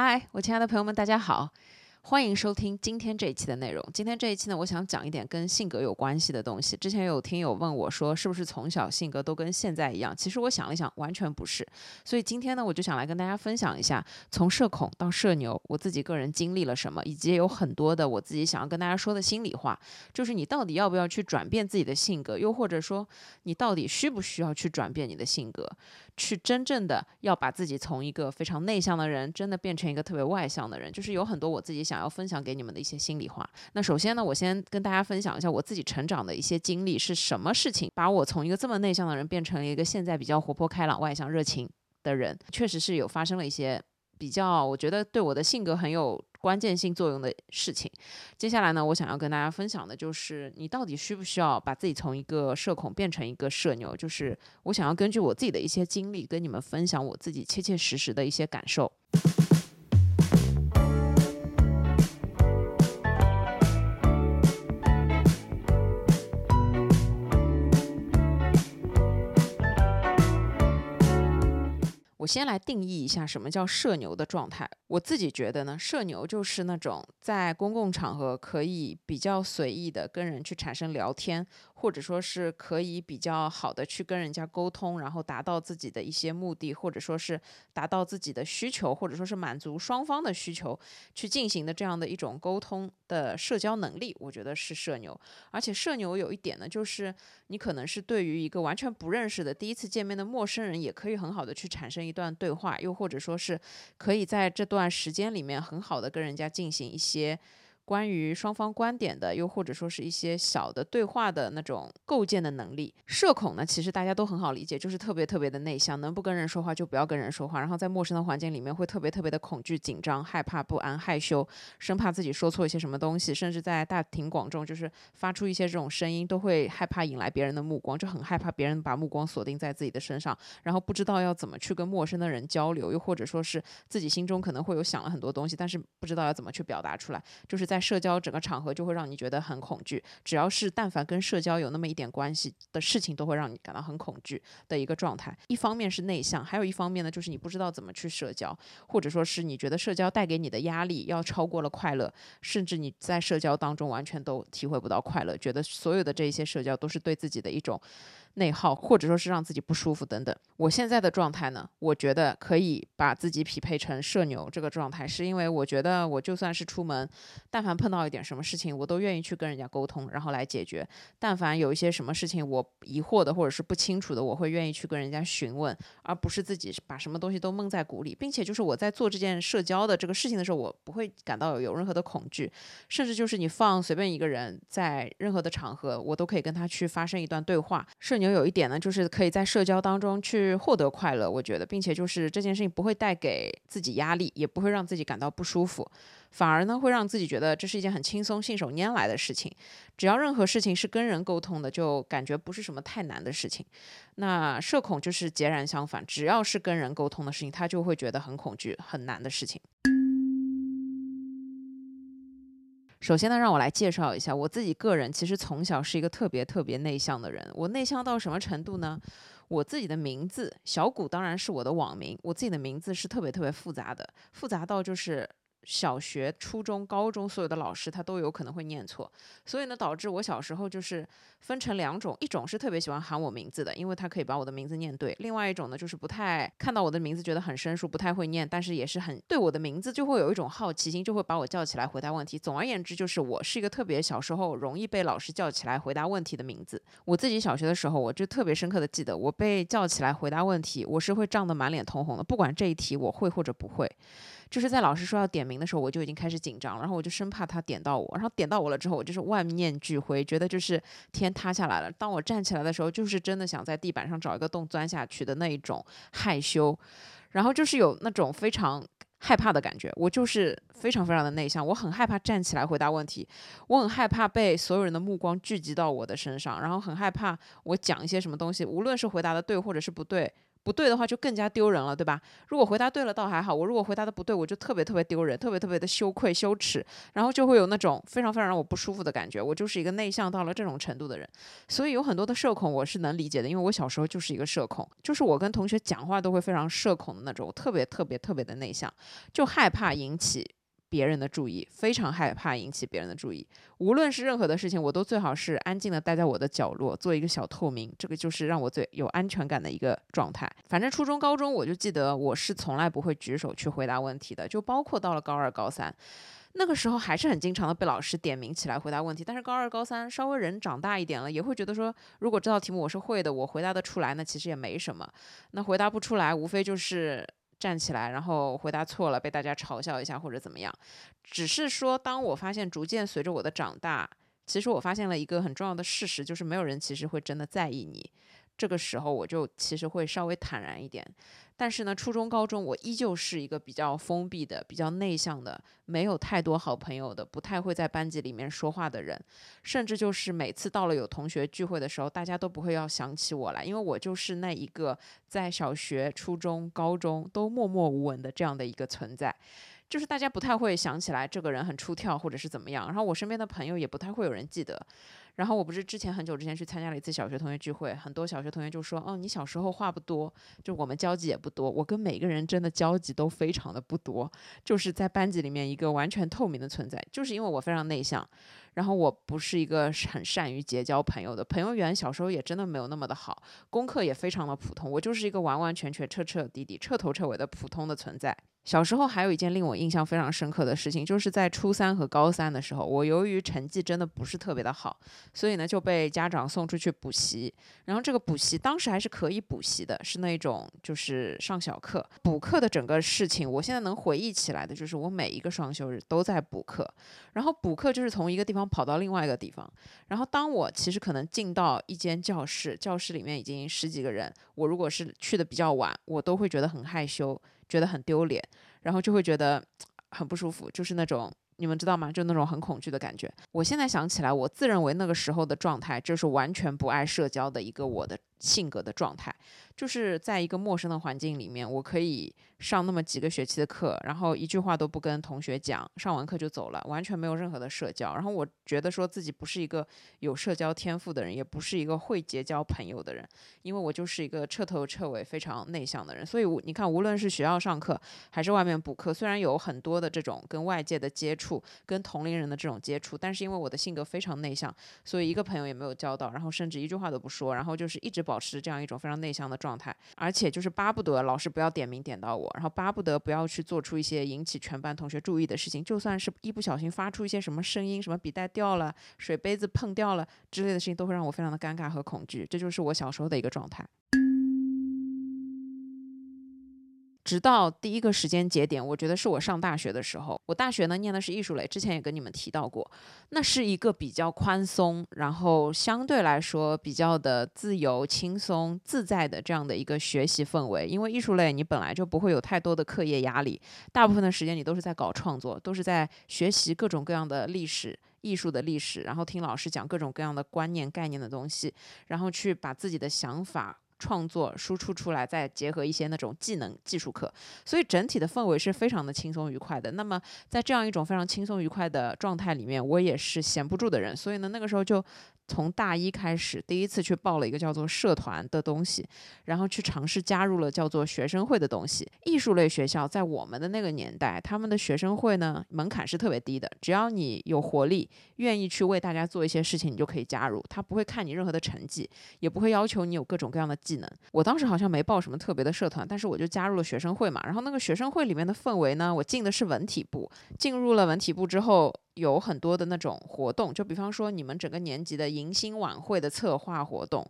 嗨，我亲爱的朋友们，大家好。欢迎收听今天这一期的内容。今天这一期呢，我想讲一点跟性格有关系的东西。之前有听友问我说，是不是从小性格都跟现在一样？其实我想了想，完全不是。所以今天呢，我就想来跟大家分享一下，从社恐到社牛，我自己个人经历了什么，以及有很多的我自己想要跟大家说的心里话。就是你到底要不要去转变自己的性格，又或者说你到底需不需要去转变你的性格，去真正的要把自己从一个非常内向的人，真的变成一个特别外向的人。就是有很多我自己想。要分享给你们的一些心里话。那首先呢，我先跟大家分享一下我自己成长的一些经历，是什么事情把我从一个这么内向的人变成了一个现在比较活泼开朗、外向热情的人？确实是有发生了一些比较，我觉得对我的性格很有关键性作用的事情。接下来呢，我想要跟大家分享的就是，你到底需不需要把自己从一个社恐变成一个社牛？就是我想要根据我自己的一些经历，跟你们分享我自己切切实实的一些感受。我先来定义一下什么叫社牛的状态。我自己觉得呢，社牛就是那种在公共场合可以比较随意的跟人去产生聊天。或者说是可以比较好的去跟人家沟通，然后达到自己的一些目的，或者说是达到自己的需求，或者说是满足双方的需求去进行的这样的一种沟通的社交能力，我觉得是社牛。而且社牛有一点呢，就是你可能是对于一个完全不认识的第一次见面的陌生人，也可以很好的去产生一段对话，又或者说是可以在这段时间里面很好的跟人家进行一些。关于双方观点的，又或者说是一些小的对话的那种构建的能力。社恐呢，其实大家都很好理解，就是特别特别的内向，能不跟人说话就不要跟人说话。然后在陌生的环境里面会特别特别的恐惧、紧张、害怕、不安、害羞，生怕自己说错一些什么东西，甚至在大庭广众就是发出一些这种声音，都会害怕引来别人的目光，就很害怕别人把目光锁定在自己的身上，然后不知道要怎么去跟陌生的人交流，又或者说是自己心中可能会有想了很多东西，但是不知道要怎么去表达出来，就是在。社交整个场合就会让你觉得很恐惧，只要是但凡跟社交有那么一点关系的事情，都会让你感到很恐惧的一个状态。一方面是内向，还有一方面呢，就是你不知道怎么去社交，或者说是你觉得社交带给你的压力要超过了快乐，甚至你在社交当中完全都体会不到快乐，觉得所有的这些社交都是对自己的一种。内耗，或者说是让自己不舒服等等。我现在的状态呢，我觉得可以把自己匹配成社牛这个状态，是因为我觉得我就算是出门，但凡碰到一点什么事情，我都愿意去跟人家沟通，然后来解决。但凡有一些什么事情我疑惑的或者是不清楚的，我会愿意去跟人家询问，而不是自己把什么东西都蒙在鼓里。并且就是我在做这件社交的这个事情的时候，我不会感到有任何的恐惧，甚至就是你放随便一个人在任何的场合，我都可以跟他去发生一段对话。社牛。有一点呢，就是可以在社交当中去获得快乐，我觉得，并且就是这件事情不会带给自己压力，也不会让自己感到不舒服，反而呢会让自己觉得这是一件很轻松、信手拈来的事情。只要任何事情是跟人沟通的，就感觉不是什么太难的事情。那社恐就是截然相反，只要是跟人沟通的事情，他就会觉得很恐惧、很难的事情。首先呢，让我来介绍一下我自己个人。其实从小是一个特别特别内向的人。我内向到什么程度呢？我自己的名字小谷当然是我的网名。我自己的名字是特别特别复杂的，复杂到就是。小学、初中、高中，所有的老师他都有可能会念错，所以呢，导致我小时候就是分成两种，一种是特别喜欢喊我名字的，因为他可以把我的名字念对；另外一种呢，就是不太看到我的名字觉得很生疏，不太会念，但是也是很对我的名字就会有一种好奇心，就会把我叫起来回答问题。总而言之，就是我是一个特别小时候容易被老师叫起来回答问题的名字。我自己小学的时候，我就特别深刻的记得，我被叫起来回答问题，我是会涨得满脸通红的，不管这一题我会或者不会。就是在老师说要点名的时候，我就已经开始紧张，然后我就生怕他点到我，然后点到我了之后，我就是万念俱灰，觉得就是天塌下来了。当我站起来的时候，就是真的想在地板上找一个洞钻下去的那一种害羞，然后就是有那种非常害怕的感觉。我就是非常非常的内向，我很害怕站起来回答问题，我很害怕被所有人的目光聚集到我的身上，然后很害怕我讲一些什么东西，无论是回答的对或者是不对。不对的话就更加丢人了，对吧？如果回答对了倒还好，我如果回答的不对，我就特别特别丢人，特别特别的羞愧羞耻，然后就会有那种非常非常让我不舒服的感觉。我就是一个内向到了这种程度的人，所以有很多的社恐我是能理解的，因为我小时候就是一个社恐，就是我跟同学讲话都会非常社恐的那种，特别特别特别的内向，就害怕引起。别人的注意，非常害怕引起别人的注意。无论是任何的事情，我都最好是安静的待在我的角落，做一个小透明。这个就是让我最有安全感的一个状态。反正初中、高中，我就记得我是从来不会举手去回答问题的，就包括到了高二、高三，那个时候还是很经常的被老师点名起来回答问题。但是高二、高三稍微人长大一点了，也会觉得说，如果这道题目我是会的，我回答得出来，那其实也没什么。那回答不出来，无非就是。站起来，然后回答错了，被大家嘲笑一下或者怎么样。只是说，当我发现逐渐随着我的长大，其实我发现了一个很重要的事实，就是没有人其实会真的在意你。这个时候，我就其实会稍微坦然一点。但是呢，初中、高中我依旧是一个比较封闭的、比较内向的，没有太多好朋友的，不太会在班级里面说话的人。甚至就是每次到了有同学聚会的时候，大家都不会要想起我来，因为我就是那一个在小学、初中、高中都默默无闻的这样的一个存在。就是大家不太会想起来这个人很出挑，或者是怎么样。然后我身边的朋友也不太会有人记得。然后我不是之前很久之前去参加了一次小学同学聚会，很多小学同学就说：“哦，你小时候话不多，就我们交集也不多。我跟每个人真的交集都非常的不多，就是在班级里面一个完全透明的存在。就是因为我非常内向，然后我不是一个很善于结交朋友的朋友缘，小时候也真的没有那么的好，功课也非常的普通。我就是一个完完全全彻彻底底、彻头彻尾的普通的存在。”小时候还有一件令我印象非常深刻的事情，就是在初三和高三的时候，我由于成绩真的不是特别的好，所以呢就被家长送出去补习。然后这个补习当时还是可以补习的，是那种就是上小课。补课的整个事情，我现在能回忆起来的就是我每一个双休日都在补课。然后补课就是从一个地方跑到另外一个地方。然后当我其实可能进到一间教室，教室里面已经十几个人，我如果是去的比较晚，我都会觉得很害羞。觉得很丢脸，然后就会觉得很不舒服，就是那种你们知道吗？就那种很恐惧的感觉。我现在想起来，我自认为那个时候的状态，就是完全不爱社交的一个我的性格的状态。就是在一个陌生的环境里面，我可以上那么几个学期的课，然后一句话都不跟同学讲，上完课就走了，完全没有任何的社交。然后我觉得说自己不是一个有社交天赋的人，也不是一个会结交朋友的人，因为我就是一个彻头彻尾非常内向的人。所以，你看，无论是学校上课还是外面补课，虽然有很多的这种跟外界的接触、跟同龄人的这种接触，但是因为我的性格非常内向，所以一个朋友也没有交到，然后甚至一句话都不说，然后就是一直保持这样一种非常内向的状。态，而且就是巴不得老师不要点名点到我，然后巴不得不要去做出一些引起全班同学注意的事情，就算是一不小心发出一些什么声音，什么笔袋掉了、水杯子碰掉了之类的事情，都会让我非常的尴尬和恐惧。这就是我小时候的一个状态。直到第一个时间节点，我觉得是我上大学的时候。我大学呢念的是艺术类，之前也跟你们提到过，那是一个比较宽松，然后相对来说比较的自由、轻松、自在的这样的一个学习氛围。因为艺术类你本来就不会有太多的课业压力，大部分的时间你都是在搞创作，都是在学习各种各样的历史、艺术的历史，然后听老师讲各种各样的观念、概念的东西，然后去把自己的想法。创作输出出来，再结合一些那种技能技术课，所以整体的氛围是非常的轻松愉快的。那么在这样一种非常轻松愉快的状态里面，我也是闲不住的人，所以呢，那个时候就。从大一开始，第一次去报了一个叫做社团的东西，然后去尝试加入了叫做学生会的东西。艺术类学校在我们的那个年代，他们的学生会呢门槛是特别低的，只要你有活力，愿意去为大家做一些事情，你就可以加入。他不会看你任何的成绩，也不会要求你有各种各样的技能。我当时好像没报什么特别的社团，但是我就加入了学生会嘛。然后那个学生会里面的氛围呢，我进的是文体部，进入了文体部之后。有很多的那种活动，就比方说你们整个年级的迎新晚会的策划活动，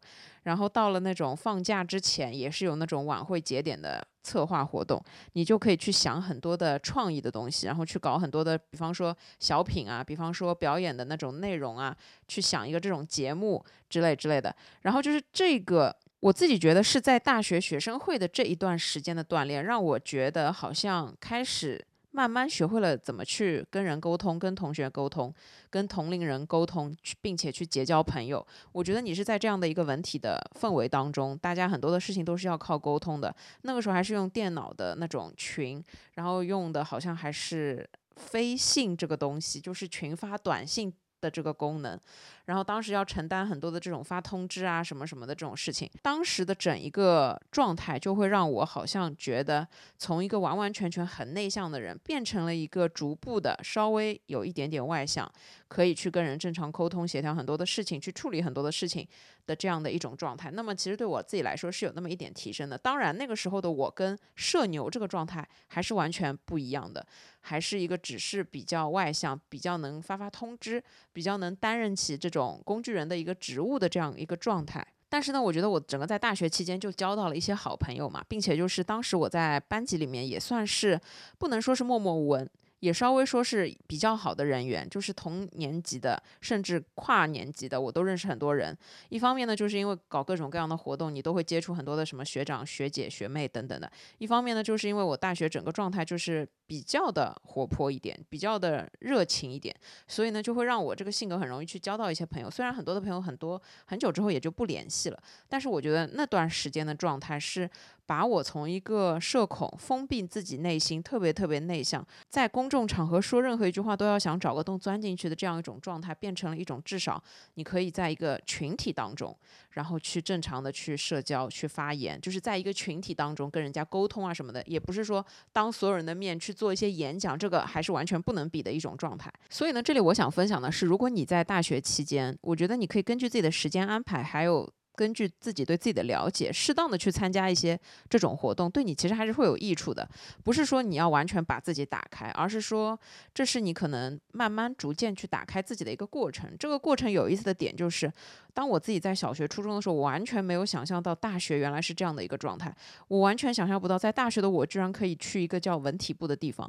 然后到了那种放假之前，也是有那种晚会节点的策划活动，你就可以去想很多的创意的东西，然后去搞很多的，比方说小品啊，比方说表演的那种内容啊，去想一个这种节目之类之类的。然后就是这个，我自己觉得是在大学学生会的这一段时间的锻炼，让我觉得好像开始。慢慢学会了怎么去跟人沟通，跟同学沟通，跟同龄人沟通，并且去结交朋友。我觉得你是在这样的一个文体的氛围当中，大家很多的事情都是要靠沟通的。那个时候还是用电脑的那种群，然后用的好像还是飞信这个东西，就是群发短信的这个功能。然后当时要承担很多的这种发通知啊什么什么的这种事情，当时的整一个状态就会让我好像觉得从一个完完全全很内向的人变成了一个逐步的稍微有一点点外向，可以去跟人正常沟通协调很多的事情，去处理很多的事情的这样的一种状态。那么其实对我自己来说是有那么一点提升的。当然那个时候的我跟社牛这个状态还是完全不一样的，还是一个只是比较外向、比较能发发通知、比较能担任起这种。种工具人的一个职务的这样一个状态，但是呢，我觉得我整个在大学期间就交到了一些好朋友嘛，并且就是当时我在班级里面也算是不能说是默默无闻。也稍微说是比较好的人员，就是同年级的，甚至跨年级的，我都认识很多人。一方面呢，就是因为搞各种各样的活动，你都会接触很多的什么学长、学姐、学妹等等的；一方面呢，就是因为我大学整个状态就是比较的活泼一点，比较的热情一点，所以呢，就会让我这个性格很容易去交到一些朋友。虽然很多的朋友很多很久之后也就不联系了，但是我觉得那段时间的状态是。把我从一个社恐、封闭自己内心、特别特别内向，在公众场合说任何一句话都要想找个洞钻进去的这样一种状态，变成了一种至少你可以在一个群体当中，然后去正常的去社交、去发言，就是在一个群体当中跟人家沟通啊什么的，也不是说当所有人的面去做一些演讲，这个还是完全不能比的一种状态。所以呢，这里我想分享的是，如果你在大学期间，我觉得你可以根据自己的时间安排，还有。根据自己对自己的了解，适当的去参加一些这种活动，对你其实还是会有益处的。不是说你要完全把自己打开，而是说这是你可能慢慢逐渐去打开自己的一个过程。这个过程有意思的点就是，当我自己在小学、初中的时候，我完全没有想象到大学原来是这样的一个状态。我完全想象不到，在大学的我居然可以去一个叫文体部的地方。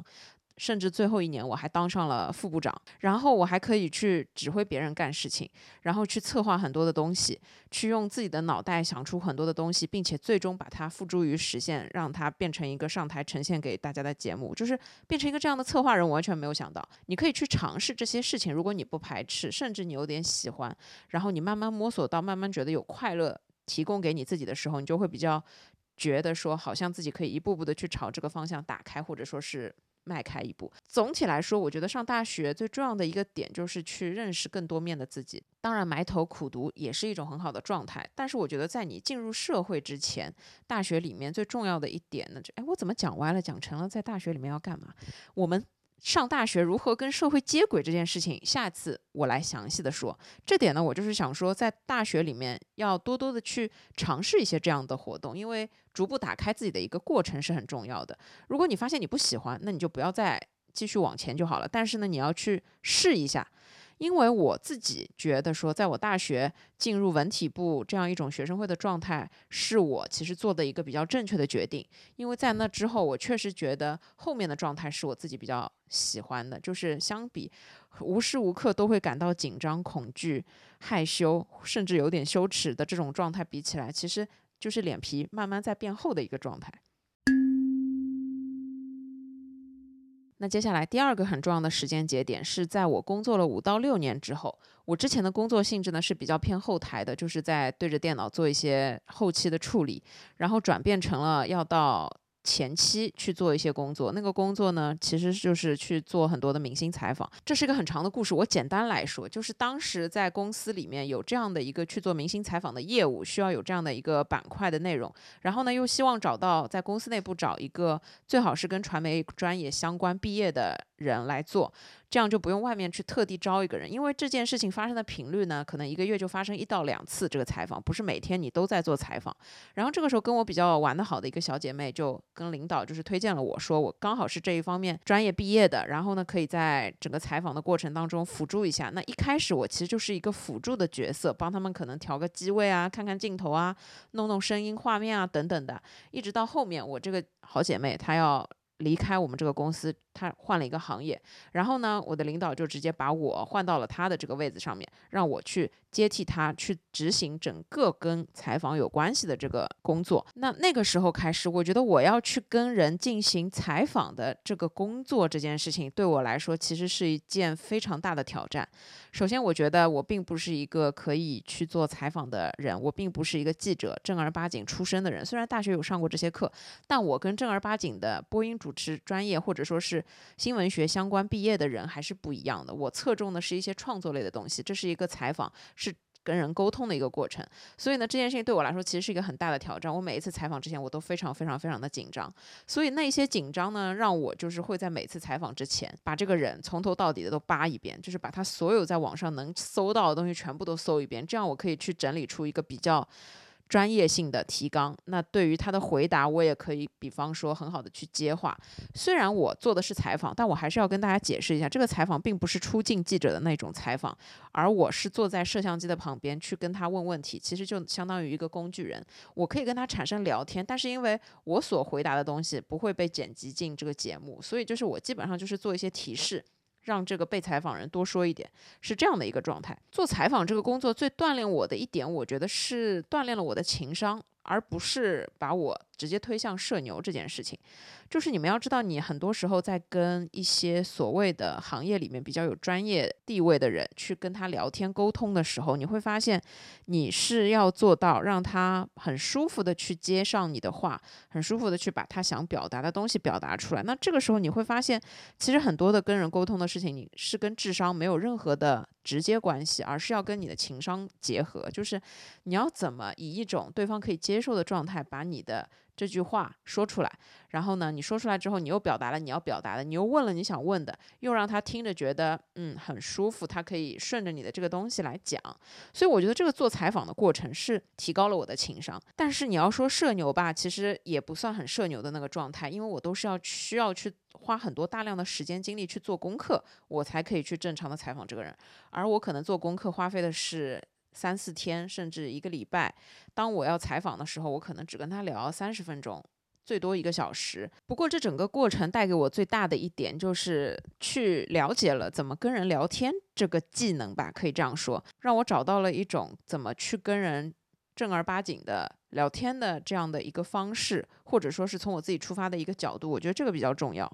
甚至最后一年，我还当上了副部长，然后我还可以去指挥别人干事情，然后去策划很多的东西，去用自己的脑袋想出很多的东西，并且最终把它付诸于实现，让它变成一个上台呈现给大家的节目，就是变成一个这样的策划人，完全没有想到。你可以去尝试这些事情，如果你不排斥，甚至你有点喜欢，然后你慢慢摸索到，慢慢觉得有快乐提供给你自己的时候，你就会比较觉得说，好像自己可以一步步的去朝这个方向打开，或者说是。迈开一步。总体来说，我觉得上大学最重要的一个点就是去认识更多面的自己。当然，埋头苦读也是一种很好的状态。但是，我觉得在你进入社会之前，大学里面最重要的一点呢，就哎，我怎么讲歪了？讲成了在大学里面要干嘛？我们。上大学如何跟社会接轨这件事情，下次我来详细的说。这点呢，我就是想说，在大学里面要多多的去尝试一些这样的活动，因为逐步打开自己的一个过程是很重要的。如果你发现你不喜欢，那你就不要再继续往前就好了。但是呢，你要去试一下。因为我自己觉得说，在我大学进入文体部这样一种学生会的状态，是我其实做的一个比较正确的决定。因为在那之后，我确实觉得后面的状态是我自己比较喜欢的，就是相比无时无刻都会感到紧张、恐惧、害羞，甚至有点羞耻的这种状态比起来，其实就是脸皮慢慢在变厚的一个状态。那接下来第二个很重要的时间节点是在我工作了五到六年之后。我之前的工作性质呢是比较偏后台的，就是在对着电脑做一些后期的处理，然后转变成了要到。前期去做一些工作，那个工作呢，其实就是去做很多的明星采访。这是一个很长的故事，我简单来说，就是当时在公司里面有这样的一个去做明星采访的业务，需要有这样的一个板块的内容，然后呢，又希望找到在公司内部找一个最好是跟传媒专业相关毕业的人来做。这样就不用外面去特地招一个人，因为这件事情发生的频率呢，可能一个月就发生一到两次。这个采访不是每天你都在做采访。然后这个时候跟我比较玩的好的一个小姐妹就跟领导就是推荐了我说，我刚好是这一方面专业毕业的，然后呢可以在整个采访的过程当中辅助一下。那一开始我其实就是一个辅助的角色，帮他们可能调个机位啊，看看镜头啊，弄弄声音画面啊等等的。一直到后面我这个好姐妹她要。离开我们这个公司，他换了一个行业，然后呢，我的领导就直接把我换到了他的这个位子上面，让我去接替他去执行整个跟采访有关系的这个工作。那那个时候开始，我觉得我要去跟人进行采访的这个工作这件事情，对我来说其实是一件非常大的挑战。首先，我觉得我并不是一个可以去做采访的人，我并不是一个记者正儿八经出身的人。虽然大学有上过这些课，但我跟正儿八经的播音主持专业或者说是新闻学相关毕业的人还是不一样的。我侧重的是一些创作类的东西，这是一个采访。跟人沟通的一个过程，所以呢，这件事情对我来说其实是一个很大的挑战。我每一次采访之前，我都非常非常非常的紧张，所以那些紧张呢，让我就是会在每次采访之前，把这个人从头到底的都扒一遍，就是把他所有在网上能搜到的东西全部都搜一遍，这样我可以去整理出一个比较。专业性的提纲，那对于他的回答，我也可以，比方说很好的去接话。虽然我做的是采访，但我还是要跟大家解释一下，这个采访并不是出镜记者的那种采访，而我是坐在摄像机的旁边去跟他问问题，其实就相当于一个工具人，我可以跟他产生聊天，但是因为我所回答的东西不会被剪辑进这个节目，所以就是我基本上就是做一些提示。让这个被采访人多说一点，是这样的一个状态。做采访这个工作最锻炼我的一点，我觉得是锻炼了我的情商，而不是把我直接推向社牛这件事情。就是你们要知道，你很多时候在跟一些所谓的行业里面比较有专业地位的人去跟他聊天沟通的时候，你会发现你是要做到让他很舒服的去接上你的话，很舒服的去把他想表达的东西表达出来。那这个时候你会发现，其实很多的跟人沟通的事情，你是跟智商没有任何的直接关系，而是要跟你的情商结合，就是你要怎么以一种对方可以接受的状态把你的。这句话说出来，然后呢，你说出来之后，你又表达了你要表达的，你又问了你想问的，又让他听着觉得嗯很舒服，他可以顺着你的这个东西来讲。所以我觉得这个做采访的过程是提高了我的情商。但是你要说社牛吧，其实也不算很社牛的那个状态，因为我都是要需要去花很多大量的时间精力去做功课，我才可以去正常的采访这个人。而我可能做功课花费的是。三四天，甚至一个礼拜。当我要采访的时候，我可能只跟他聊三十分钟，最多一个小时。不过，这整个过程带给我最大的一点，就是去了解了怎么跟人聊天这个技能吧，可以这样说，让我找到了一种怎么去跟人正儿八经的聊天的这样的一个方式，或者说是从我自己出发的一个角度，我觉得这个比较重要。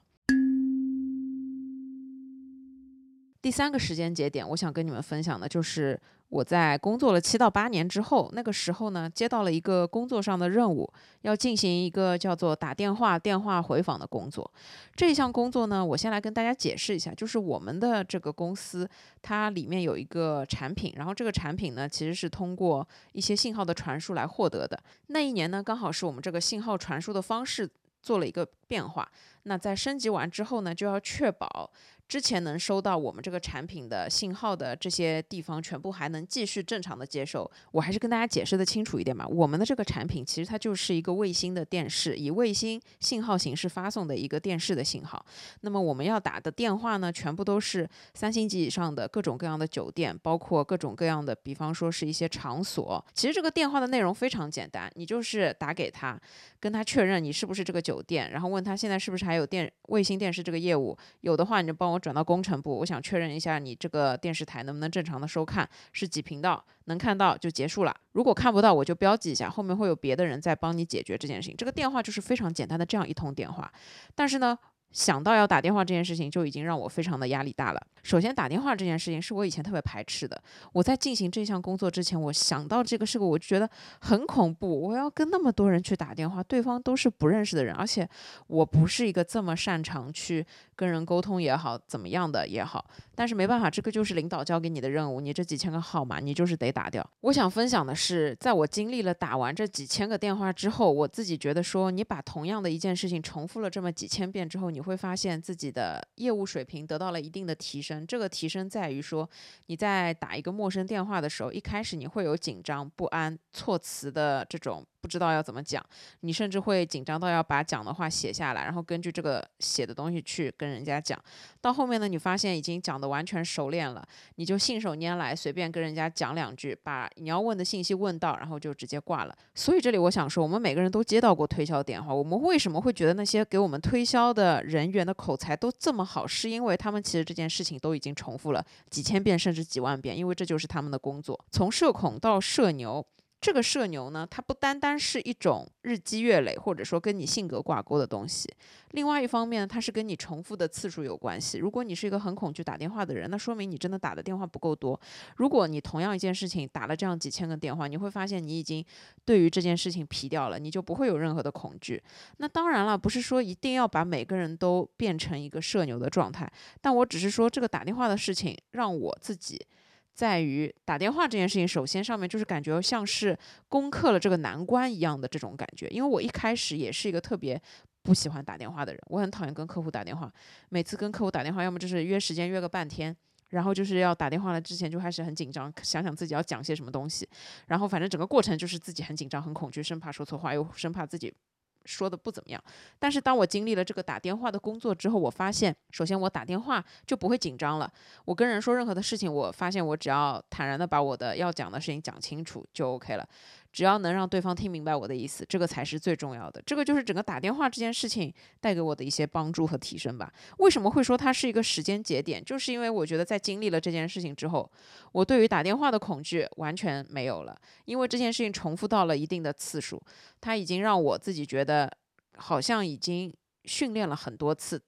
第三个时间节点，我想跟你们分享的就是我在工作了七到八年之后，那个时候呢，接到了一个工作上的任务，要进行一个叫做打电话、电话回访的工作。这项工作呢，我先来跟大家解释一下，就是我们的这个公司，它里面有一个产品，然后这个产品呢，其实是通过一些信号的传输来获得的。那一年呢，刚好是我们这个信号传输的方式做了一个变化。那在升级完之后呢，就要确保。之前能收到我们这个产品的信号的这些地方，全部还能继续正常的接受。我还是跟大家解释的清楚一点吧。我们的这个产品其实它就是一个卫星的电视，以卫星信号形式发送的一个电视的信号。那么我们要打的电话呢，全部都是三星级以上的各种各样的酒店，包括各种各样的，比方说是一些场所。其实这个电话的内容非常简单，你就是打给他，跟他确认你是不是这个酒店，然后问他现在是不是还有电卫星电视这个业务，有的话你就帮我。转到工程部，我想确认一下你这个电视台能不能正常的收看，是几频道，能看到就结束了。如果看不到，我就标记一下，后面会有别的人在帮你解决这件事情。这个电话就是非常简单的这样一通电话，但是呢。想到要打电话这件事情，就已经让我非常的压力大了。首先，打电话这件事情是我以前特别排斥的。我在进行这项工作之前，我想到这个事故，我就觉得很恐怖。我要跟那么多人去打电话，对方都是不认识的人，而且我不是一个这么擅长去跟人沟通也好，怎么样的也好。但是没办法，这个就是领导交给你的任务。你这几千个号码，你就是得打掉。我想分享的是，在我经历了打完这几千个电话之后，我自己觉得说，你把同样的一件事情重复了这么几千遍之后，你。会发现自己的业务水平得到了一定的提升。这个提升在于说，你在打一个陌生电话的时候，一开始你会有紧张不安、措辞的这种。不知道要怎么讲，你甚至会紧张到要把讲的话写下来，然后根据这个写的东西去跟人家讲。到后面呢，你发现已经讲的完全熟练了，你就信手拈来，随便跟人家讲两句，把你要问的信息问到，然后就直接挂了。所以这里我想说，我们每个人都接到过推销电话，我们为什么会觉得那些给我们推销的人员的口才都这么好，是因为他们其实这件事情都已经重复了几千遍甚至几万遍，因为这就是他们的工作。从社恐到社牛。这个社牛呢，它不单单是一种日积月累，或者说跟你性格挂钩的东西。另外一方面呢，它是跟你重复的次数有关系。如果你是一个很恐惧打电话的人，那说明你真的打的电话不够多。如果你同样一件事情打了这样几千个电话，你会发现你已经对于这件事情疲掉了，你就不会有任何的恐惧。那当然了，不是说一定要把每个人都变成一个社牛的状态，但我只是说这个打电话的事情让我自己。在于打电话这件事情，首先上面就是感觉像是攻克了这个难关一样的这种感觉。因为我一开始也是一个特别不喜欢打电话的人，我很讨厌跟客户打电话。每次跟客户打电话，要么就是约时间约个半天，然后就是要打电话了之前就开始很紧张，想想自己要讲些什么东西，然后反正整个过程就是自己很紧张、很恐惧，生怕说错话，又生怕自己。说的不怎么样，但是当我经历了这个打电话的工作之后，我发现，首先我打电话就不会紧张了。我跟人说任何的事情，我发现我只要坦然的把我的要讲的事情讲清楚就 OK 了。只要能让对方听明白我的意思，这个才是最重要的。这个就是整个打电话这件事情带给我的一些帮助和提升吧。为什么会说它是一个时间节点？就是因为我觉得在经历了这件事情之后，我对于打电话的恐惧完全没有了。因为这件事情重复到了一定的次数，它已经让我自己觉得好像已经训练了很多次。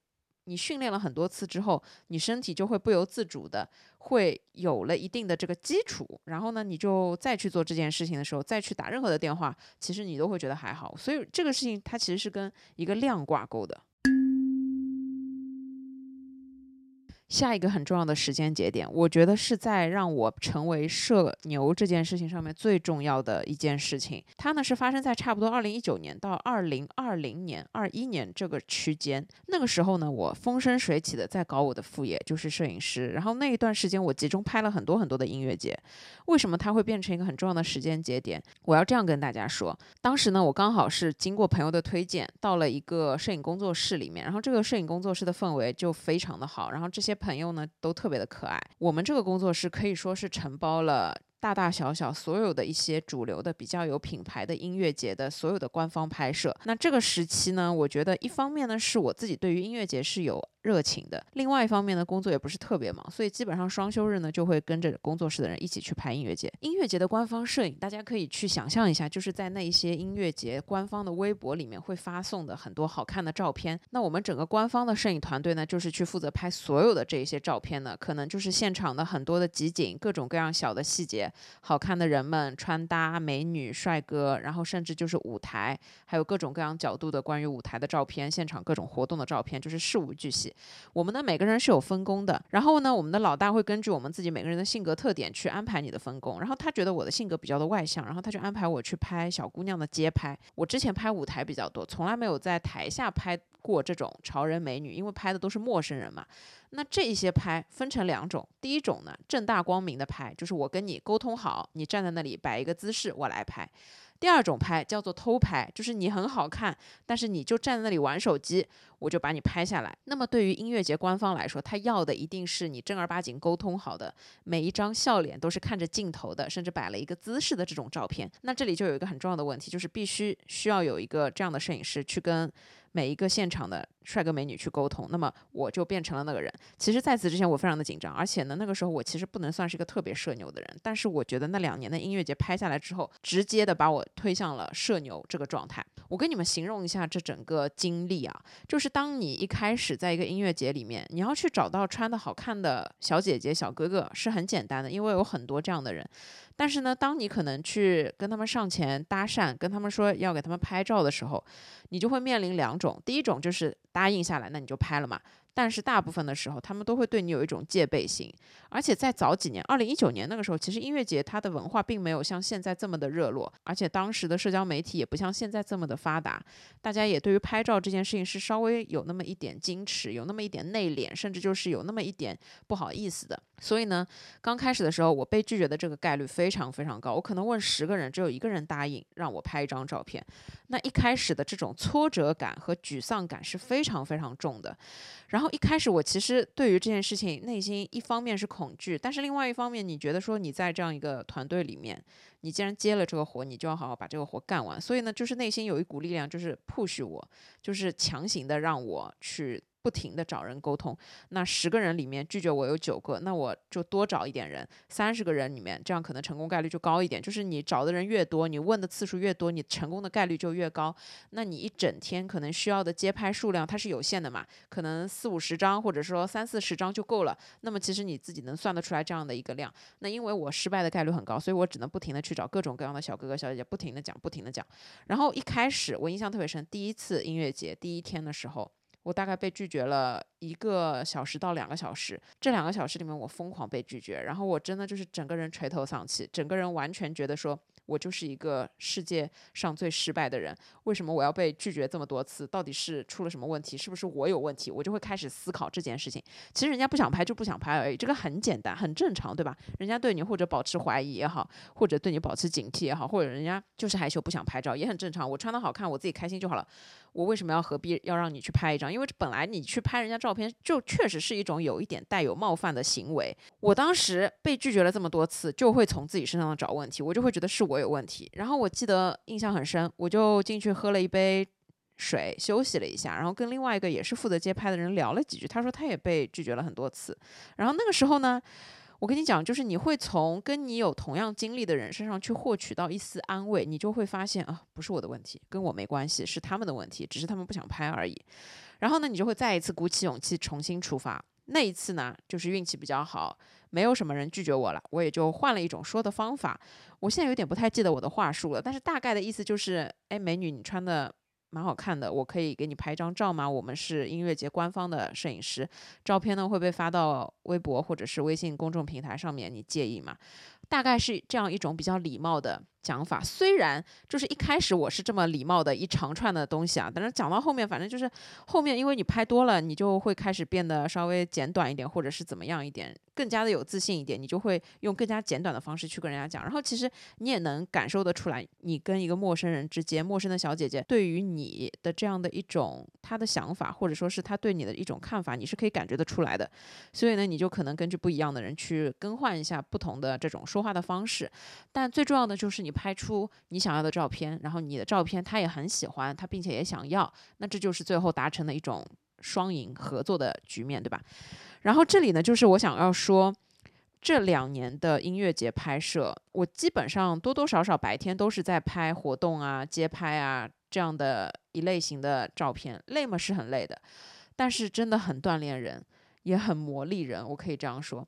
你训练了很多次之后，你身体就会不由自主的会有了一定的这个基础，然后呢，你就再去做这件事情的时候，再去打任何的电话，其实你都会觉得还好。所以这个事情它其实是跟一个量挂钩的。下一个很重要的时间节点，我觉得是在让我成为社牛这件事情上面最重要的一件事情。它呢是发生在差不多二零一九年到二零二零年、二一年这个区间。那个时候呢，我风生水起的在搞我的副业，就是摄影师。然后那一段时间，我集中拍了很多很多的音乐节。为什么它会变成一个很重要的时间节点？我要这样跟大家说：当时呢，我刚好是经过朋友的推荐，到了一个摄影工作室里面。然后这个摄影工作室的氛围就非常的好。然后这些朋友呢都特别的可爱。我们这个工作室可以说是承包了大大小小所有的一些主流的、比较有品牌的音乐节的所有的官方拍摄。那这个时期呢，我觉得一方面呢是我自己对于音乐节是有。热情的。另外一方面呢，工作也不是特别忙，所以基本上双休日呢就会跟着工作室的人一起去拍音乐节。音乐节的官方摄影，大家可以去想象一下，就是在那一些音乐节官方的微博里面会发送的很多好看的照片。那我们整个官方的摄影团队呢，就是去负责拍所有的这一些照片呢，可能就是现场的很多的集锦，各种各样小的细节，好看的人们穿搭、美女、帅哥，然后甚至就是舞台，还有各种各样角度的关于舞台的照片，现场各种活动的照片，就是事无巨细。我们呢，每个人是有分工的。然后呢，我们的老大会根据我们自己每个人的性格特点去安排你的分工。然后他觉得我的性格比较的外向，然后他就安排我去拍小姑娘的街拍。我之前拍舞台比较多，从来没有在台下拍过这种潮人美女，因为拍的都是陌生人嘛。那这一些拍分成两种，第一种呢，正大光明的拍，就是我跟你沟通好，你站在那里摆一个姿势，我来拍。第二种拍叫做偷拍，就是你很好看，但是你就站在那里玩手机，我就把你拍下来。那么对于音乐节官方来说，他要的一定是你正儿八经沟通好的，每一张笑脸都是看着镜头的，甚至摆了一个姿势的这种照片。那这里就有一个很重要的问题，就是必须需要有一个这样的摄影师去跟。每一个现场的帅哥美女去沟通，那么我就变成了那个人。其实在此之前，我非常的紧张，而且呢，那个时候我其实不能算是一个特别社牛的人。但是我觉得那两年的音乐节拍下来之后，直接的把我推向了社牛这个状态。我跟你们形容一下这整个经历啊，就是当你一开始在一个音乐节里面，你要去找到穿的好看的小姐姐、小哥哥是很简单的，因为有很多这样的人。但是呢，当你可能去跟他们上前搭讪，跟他们说要给他们拍照的时候，你就会面临两种。第一种就是答应下来，那你就拍了嘛。但是大部分的时候，他们都会对你有一种戒备心，而且在早几年，二零一九年那个时候，其实音乐节它的文化并没有像现在这么的热络，而且当时的社交媒体也不像现在这么的发达，大家也对于拍照这件事情是稍微有那么一点矜持，有那么一点内敛，甚至就是有那么一点不好意思的。所以呢，刚开始的时候，我被拒绝的这个概率非常非常高，我可能问十个人，只有一个人答应让我拍一张照片。那一开始的这种挫折感和沮丧感是非常非常重的，然后。一开始我其实对于这件事情内心一方面是恐惧，但是另外一方面你觉得说你在这样一个团队里面，你既然接了这个活，你就要好好把这个活干完。所以呢，就是内心有一股力量，就是 push 我，就是强行的让我去。不停的找人沟通，那十个人里面拒绝我有九个，那我就多找一点人，三十个人里面，这样可能成功概率就高一点。就是你找的人越多，你问的次数越多，你成功的概率就越高。那你一整天可能需要的接拍数量它是有限的嘛，可能四五十张或者说三四十张就够了。那么其实你自己能算得出来这样的一个量。那因为我失败的概率很高，所以我只能不停的去找各种各样的小哥哥小姐姐，不停的讲，不停的讲。然后一开始我印象特别深，第一次音乐节第一天的时候。我大概被拒绝了一个小时到两个小时，这两个小时里面我疯狂被拒绝，然后我真的就是整个人垂头丧气，整个人完全觉得说。我就是一个世界上最失败的人，为什么我要被拒绝这么多次？到底是出了什么问题？是不是我有问题？我就会开始思考这件事情。其实人家不想拍就不想拍而已，这个很简单，很正常，对吧？人家对你或者保持怀疑也好，或者对你保持警惕也好，或者人家就是害羞不想拍照也很正常。我穿的好看，我自己开心就好了。我为什么要何必要让你去拍一张？因为本来你去拍人家照片，就确实是一种有一点带有冒犯的行为。我当时被拒绝了这么多次，就会从自己身上找问题，我就会觉得是我有问题。然后我记得印象很深，我就进去喝了一杯水，休息了一下，然后跟另外一个也是负责接拍的人聊了几句。他说他也被拒绝了很多次。然后那个时候呢？我跟你讲，就是你会从跟你有同样经历的人身上去获取到一丝安慰，你就会发现啊，不是我的问题，跟我没关系，是他们的问题，只是他们不想拍而已。然后呢，你就会再一次鼓起勇气重新出发。那一次呢，就是运气比较好，没有什么人拒绝我了，我也就换了一种说的方法。我现在有点不太记得我的话术了，但是大概的意思就是，哎，美女，你穿的。蛮好看的，我可以给你拍张照吗？我们是音乐节官方的摄影师，照片呢会被发到微博或者是微信公众平台上面，你介意吗？大概是这样一种比较礼貌的。讲法虽然就是一开始我是这么礼貌的一长串的东西啊，但是讲到后面，反正就是后面因为你拍多了，你就会开始变得稍微简短一点，或者是怎么样一点，更加的有自信一点，你就会用更加简短的方式去跟人家讲。然后其实你也能感受得出来，你跟一个陌生人之间，陌生的小姐姐对于你的这样的一种她的想法，或者说是她对你的一种看法，你是可以感觉得出来的。所以呢，你就可能根据不一样的人去更换一下不同的这种说话的方式。但最重要的就是你。拍出你想要的照片，然后你的照片他也很喜欢，他并且也想要，那这就是最后达成的一种双赢合作的局面，对吧？然后这里呢，就是我想要说，这两年的音乐节拍摄，我基本上多多少少白天都是在拍活动啊、街拍啊这样的一类型的照片，累吗？是很累的，但是真的很锻炼人，也很磨砺人，我可以这样说。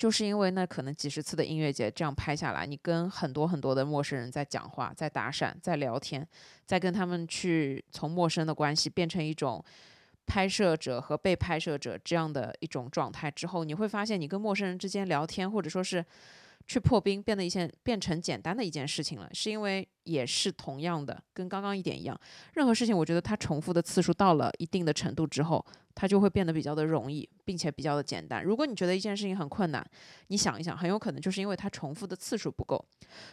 就是因为那可能几十次的音乐节这样拍下来，你跟很多很多的陌生人在讲话、在搭讪、在聊天，在跟他们去从陌生的关系变成一种拍摄者和被拍摄者这样的一种状态之后，你会发现你跟陌生人之间聊天，或者说是。去破冰变得一件变成简单的一件事情了，是因为也是同样的，跟刚刚一点一样。任何事情，我觉得它重复的次数到了一定的程度之后，它就会变得比较的容易，并且比较的简单。如果你觉得一件事情很困难，你想一想，很有可能就是因为它重复的次数不够。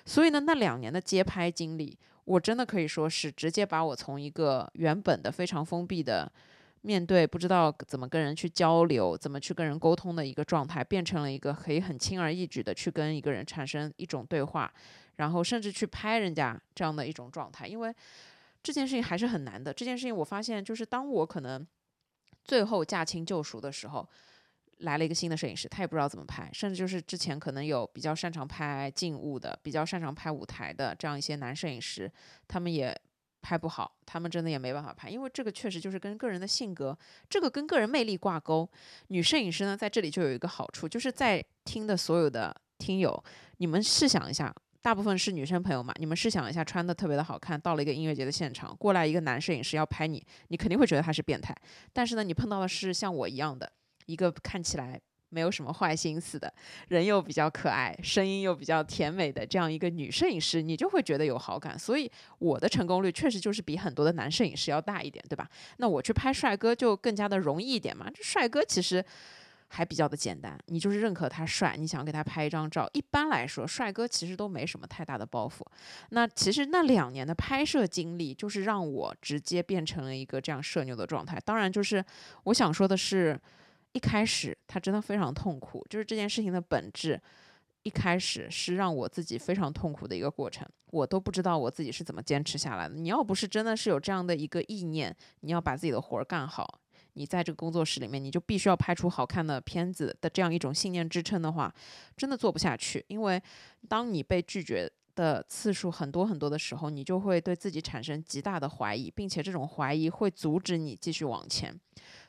所以呢，那两年的街拍经历，我真的可以说是直接把我从一个原本的非常封闭的。面对不知道怎么跟人去交流，怎么去跟人沟通的一个状态，变成了一个可以很轻而易举的去跟一个人产生一种对话，然后甚至去拍人家这样的一种状态。因为这件事情还是很难的。这件事情我发现，就是当我可能最后驾轻就熟的时候，来了一个新的摄影师，他也不知道怎么拍，甚至就是之前可能有比较擅长拍静物的、比较擅长拍舞台的这样一些男摄影师，他们也。拍不好，他们真的也没办法拍，因为这个确实就是跟个人的性格，这个跟个人魅力挂钩。女摄影师呢，在这里就有一个好处，就是在听的所有的听友，你们试想一下，大部分是女生朋友嘛，你们试想一下，穿的特别的好看，到了一个音乐节的现场，过来一个男摄影师要拍你，你肯定会觉得他是变态。但是呢，你碰到的是像我一样的一个看起来。没有什么坏心思的人，又比较可爱，声音又比较甜美的这样一个女摄影师，你就会觉得有好感。所以我的成功率确实就是比很多的男摄影师要大一点，对吧？那我去拍帅哥就更加的容易一点嘛。这帅哥其实还比较的简单，你就是认可他帅，你想给他拍一张照。一般来说，帅哥其实都没什么太大的包袱。那其实那两年的拍摄经历，就是让我直接变成了一个这样社牛的状态。当然，就是我想说的是，一开始他真的非常痛苦，就是这件事情的本质，一开始是让我自己非常痛苦的一个过程，我都不知道我自己是怎么坚持下来的。你要不是真的是有这样的一个意念，你要把自己的活儿干好。你在这个工作室里面，你就必须要拍出好看的片子的这样一种信念支撑的话，真的做不下去。因为当你被拒绝的次数很多很多的时候，你就会对自己产生极大的怀疑，并且这种怀疑会阻止你继续往前。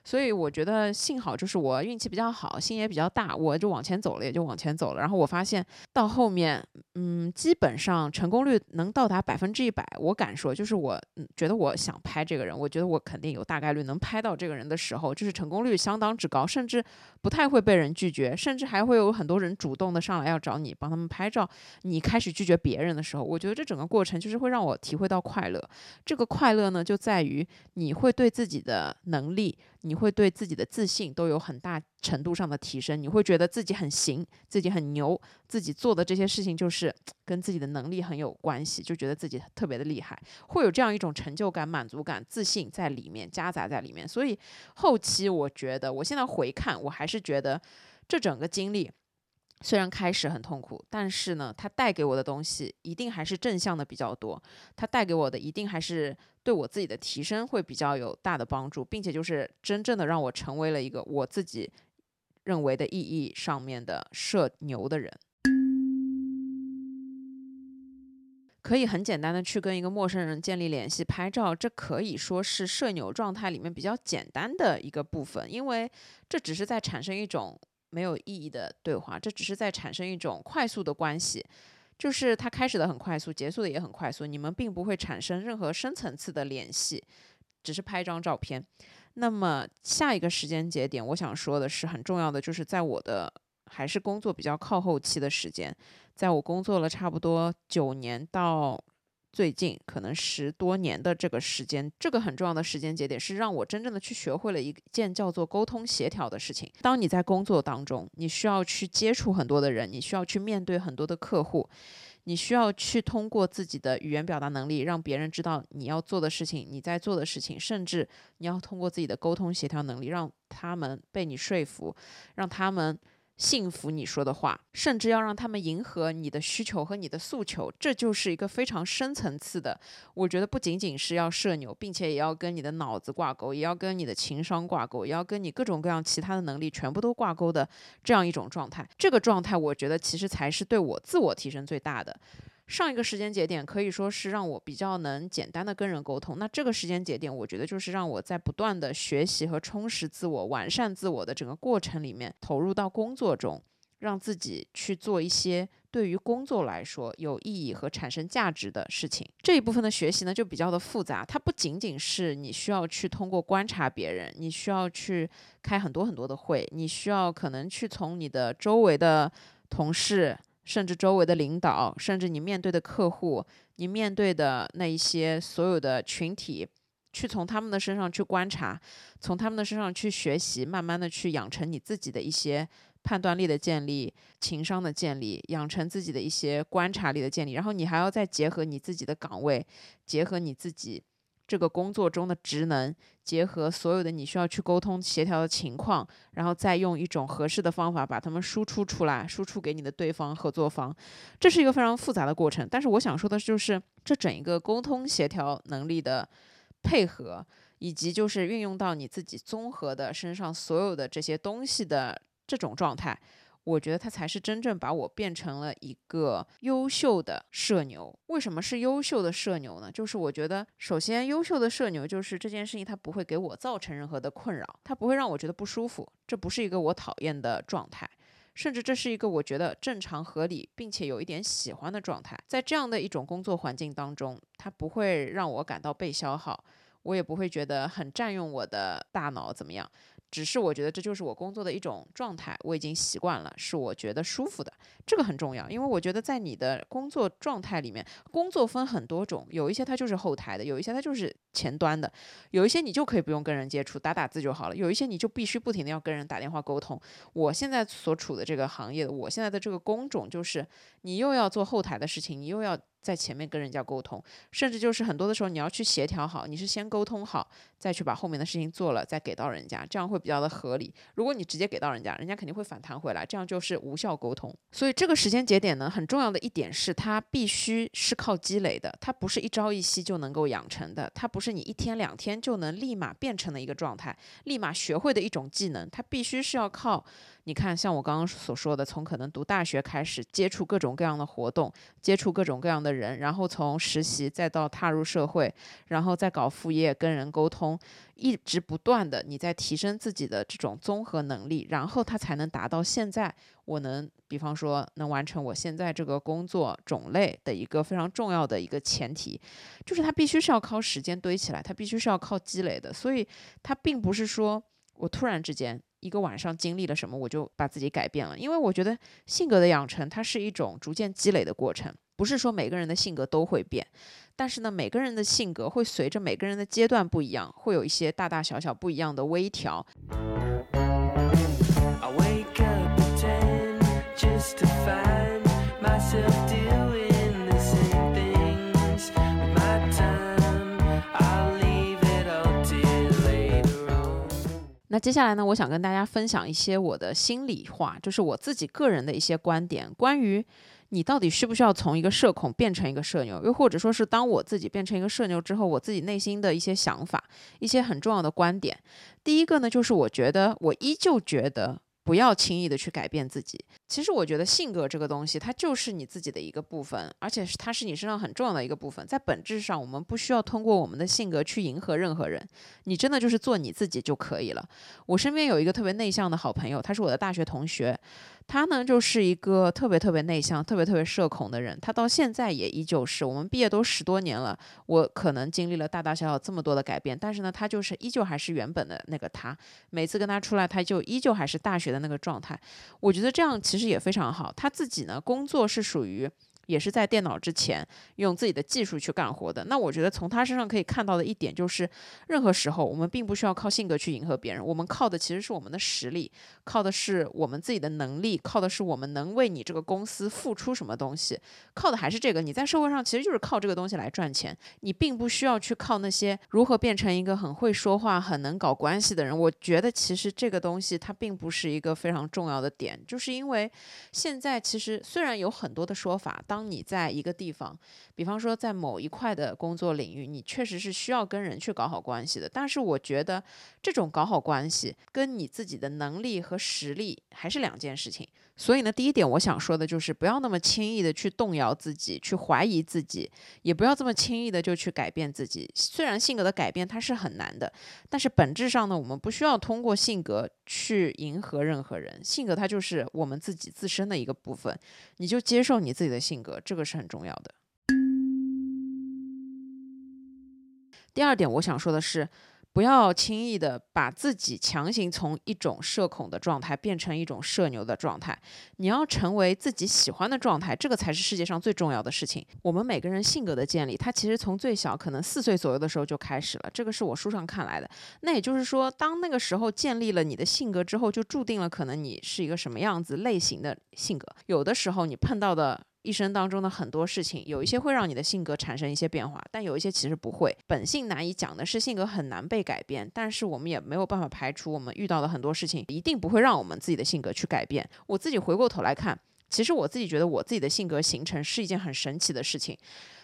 所以我觉得幸好就是我运气比较好，心也比较大，我就往前走了，也就往前走了。然后我发现到后面，嗯，基本上成功率能到达百分之一百。我敢说，就是我觉得我想拍这个人，我觉得我肯定有大概率能拍到这个人的时候，就是成功率相当之高，甚至不太会被人拒绝，甚至还会有很多人主动的上来要找你帮他们拍照。你开始拒绝别人的时候，我觉得这整个过程就是会让我体会到快乐。这个快乐呢，就在于你会对自己的能力。你会对自己的自信都有很大程度上的提升，你会觉得自己很行，自己很牛，自己做的这些事情就是 跟自己的能力很有关系，就觉得自己特别的厉害，会有这样一种成就感、满足感、自信在里面夹杂在里面。所以后期我觉得，我现在回看，我还是觉得这整个经历。虽然开始很痛苦，但是呢，它带给我的东西一定还是正向的比较多。它带给我的一定还是对我自己的提升会比较有大的帮助，并且就是真正的让我成为了一个我自己认为的意义上面的社牛的人。可以很简单的去跟一个陌生人建立联系、拍照，这可以说是社牛状态里面比较简单的一个部分，因为这只是在产生一种。没有意义的对话，这只是在产生一种快速的关系，就是它开始的很快速，结束的也很快速，你们并不会产生任何深层次的联系，只是拍张照片。那么下一个时间节点，我想说的是很重要的，就是在我的还是工作比较靠后期的时间，在我工作了差不多九年到。最近可能十多年的这个时间，这个很重要的时间节点是让我真正的去学会了一件叫做沟通协调的事情。当你在工作当中，你需要去接触很多的人，你需要去面对很多的客户，你需要去通过自己的语言表达能力让别人知道你要做的事情，你在做的事情，甚至你要通过自己的沟通协调能力让他们被你说服，让他们。信服你说的话，甚至要让他们迎合你的需求和你的诉求，这就是一个非常深层次的。我觉得不仅仅是要社牛，并且也要跟你的脑子挂钩，也要跟你的情商挂钩，也要跟你各种各样其他的能力全部都挂钩的这样一种状态。这个状态，我觉得其实才是对我自我提升最大的。上一个时间节点可以说是让我比较能简单的跟人沟通，那这个时间节点，我觉得就是让我在不断的学习和充实自我、完善自我的整个过程里面投入到工作中，让自己去做一些对于工作来说有意义和产生价值的事情。这一部分的学习呢，就比较的复杂，它不仅仅是你需要去通过观察别人，你需要去开很多很多的会，你需要可能去从你的周围的同事。甚至周围的领导，甚至你面对的客户，你面对的那一些所有的群体，去从他们的身上去观察，从他们的身上去学习，慢慢的去养成你自己的一些判断力的建立、情商的建立，养成自己的一些观察力的建立，然后你还要再结合你自己的岗位，结合你自己。这个工作中的职能，结合所有的你需要去沟通协调的情况，然后再用一种合适的方法把它们输出出来，输出给你的对方合作方，这是一个非常复杂的过程。但是我想说的就是，这整一个沟通协调能力的配合，以及就是运用到你自己综合的身上所有的这些东西的这种状态。我觉得他才是真正把我变成了一个优秀的社牛。为什么是优秀的社牛呢？就是我觉得，首先，优秀的社牛就是这件事情，它不会给我造成任何的困扰，它不会让我觉得不舒服，这不是一个我讨厌的状态，甚至这是一个我觉得正常合理，并且有一点喜欢的状态。在这样的一种工作环境当中，它不会让我感到被消耗，我也不会觉得很占用我的大脑，怎么样？只是我觉得这就是我工作的一种状态，我已经习惯了，是我觉得舒服的，这个很重要，因为我觉得在你的工作状态里面，工作分很多种，有一些它就是后台的，有一些它就是前端的，有一些你就可以不用跟人接触，打打字就好了，有一些你就必须不停的要跟人打电话沟通。我现在所处的这个行业，我现在的这个工种就是，你又要做后台的事情，你又要。在前面跟人家沟通，甚至就是很多的时候你要去协调好，你是先沟通好，再去把后面的事情做了，再给到人家，这样会比较的合理。如果你直接给到人家，人家肯定会反弹回来，这样就是无效沟通。所以这个时间节点呢，很重要的一点是，它必须是靠积累的，它不是一朝一夕就能够养成的，它不是你一天两天就能立马变成的一个状态，立马学会的一种技能，它必须是要靠。你看，像我刚刚所说的，从可能读大学开始接触各种各样的活动，接触各种各样的人，然后从实习再到踏入社会，然后再搞副业，跟人沟通，一直不断的你在提升自己的这种综合能力，然后他才能达到现在我能，比方说能完成我现在这个工作种类的一个非常重要的一个前提，就是他必须是要靠时间堆起来，他必须是要靠积累的，所以他并不是说我突然之间。一个晚上经历了什么，我就把自己改变了。因为我觉得性格的养成，它是一种逐渐积累的过程，不是说每个人的性格都会变。但是呢，每个人的性格会随着每个人的阶段不一样，会有一些大大小小不一样的微调。那接下来呢，我想跟大家分享一些我的心里话，就是我自己个人的一些观点，关于你到底需不需要从一个社恐变成一个社牛，又或者说是当我自己变成一个社牛之后，我自己内心的一些想法，一些很重要的观点。第一个呢，就是我觉得我依旧觉得。不要轻易的去改变自己。其实我觉得性格这个东西，它就是你自己的一个部分，而且是它是你身上很重要的一个部分。在本质上，我们不需要通过我们的性格去迎合任何人，你真的就是做你自己就可以了。我身边有一个特别内向的好朋友，他是我的大学同学。他呢，就是一个特别特别内向、特别特别社恐的人。他到现在也依旧是。我们毕业都十多年了，我可能经历了大大小小这么多的改变，但是呢，他就是依旧还是原本的那个他。每次跟他出来，他就依旧还是大学的那个状态。我觉得这样其实其实也非常好。他自己呢，工作是属于。也是在电脑之前用自己的技术去干活的。那我觉得从他身上可以看到的一点就是，任何时候我们并不需要靠性格去迎合别人，我们靠的其实是我们的实力，靠的是我们自己的能力，靠的是我们能为你这个公司付出什么东西，靠的还是这个。你在社会上其实就是靠这个东西来赚钱，你并不需要去靠那些如何变成一个很会说话、很能搞关系的人。我觉得其实这个东西它并不是一个非常重要的点，就是因为现在其实虽然有很多的说法，当当你在一个地方，比方说在某一块的工作领域，你确实是需要跟人去搞好关系的。但是我觉得这种搞好关系跟你自己的能力和实力还是两件事情。所以呢，第一点我想说的就是不要那么轻易的去动摇自己，去怀疑自己，也不要这么轻易的就去改变自己。虽然性格的改变它是很难的，但是本质上呢，我们不需要通过性格去迎合任何人。性格它就是我们自己自身的一个部分，你就接受你自己的性格，这个是很重要的。第二点我想说的是。不要轻易的把自己强行从一种社恐的状态变成一种社牛的状态。你要成为自己喜欢的状态，这个才是世界上最重要的事情。我们每个人性格的建立，它其实从最小可能四岁左右的时候就开始了。这个是我书上看来的。那也就是说，当那个时候建立了你的性格之后，就注定了可能你是一个什么样子类型的性格。有的时候你碰到的。一生当中的很多事情，有一些会让你的性格产生一些变化，但有一些其实不会。本性难以讲的是性格很难被改变，但是我们也没有办法排除我们遇到的很多事情一定不会让我们自己的性格去改变。我自己回过头来看，其实我自己觉得我自己的性格形成是一件很神奇的事情。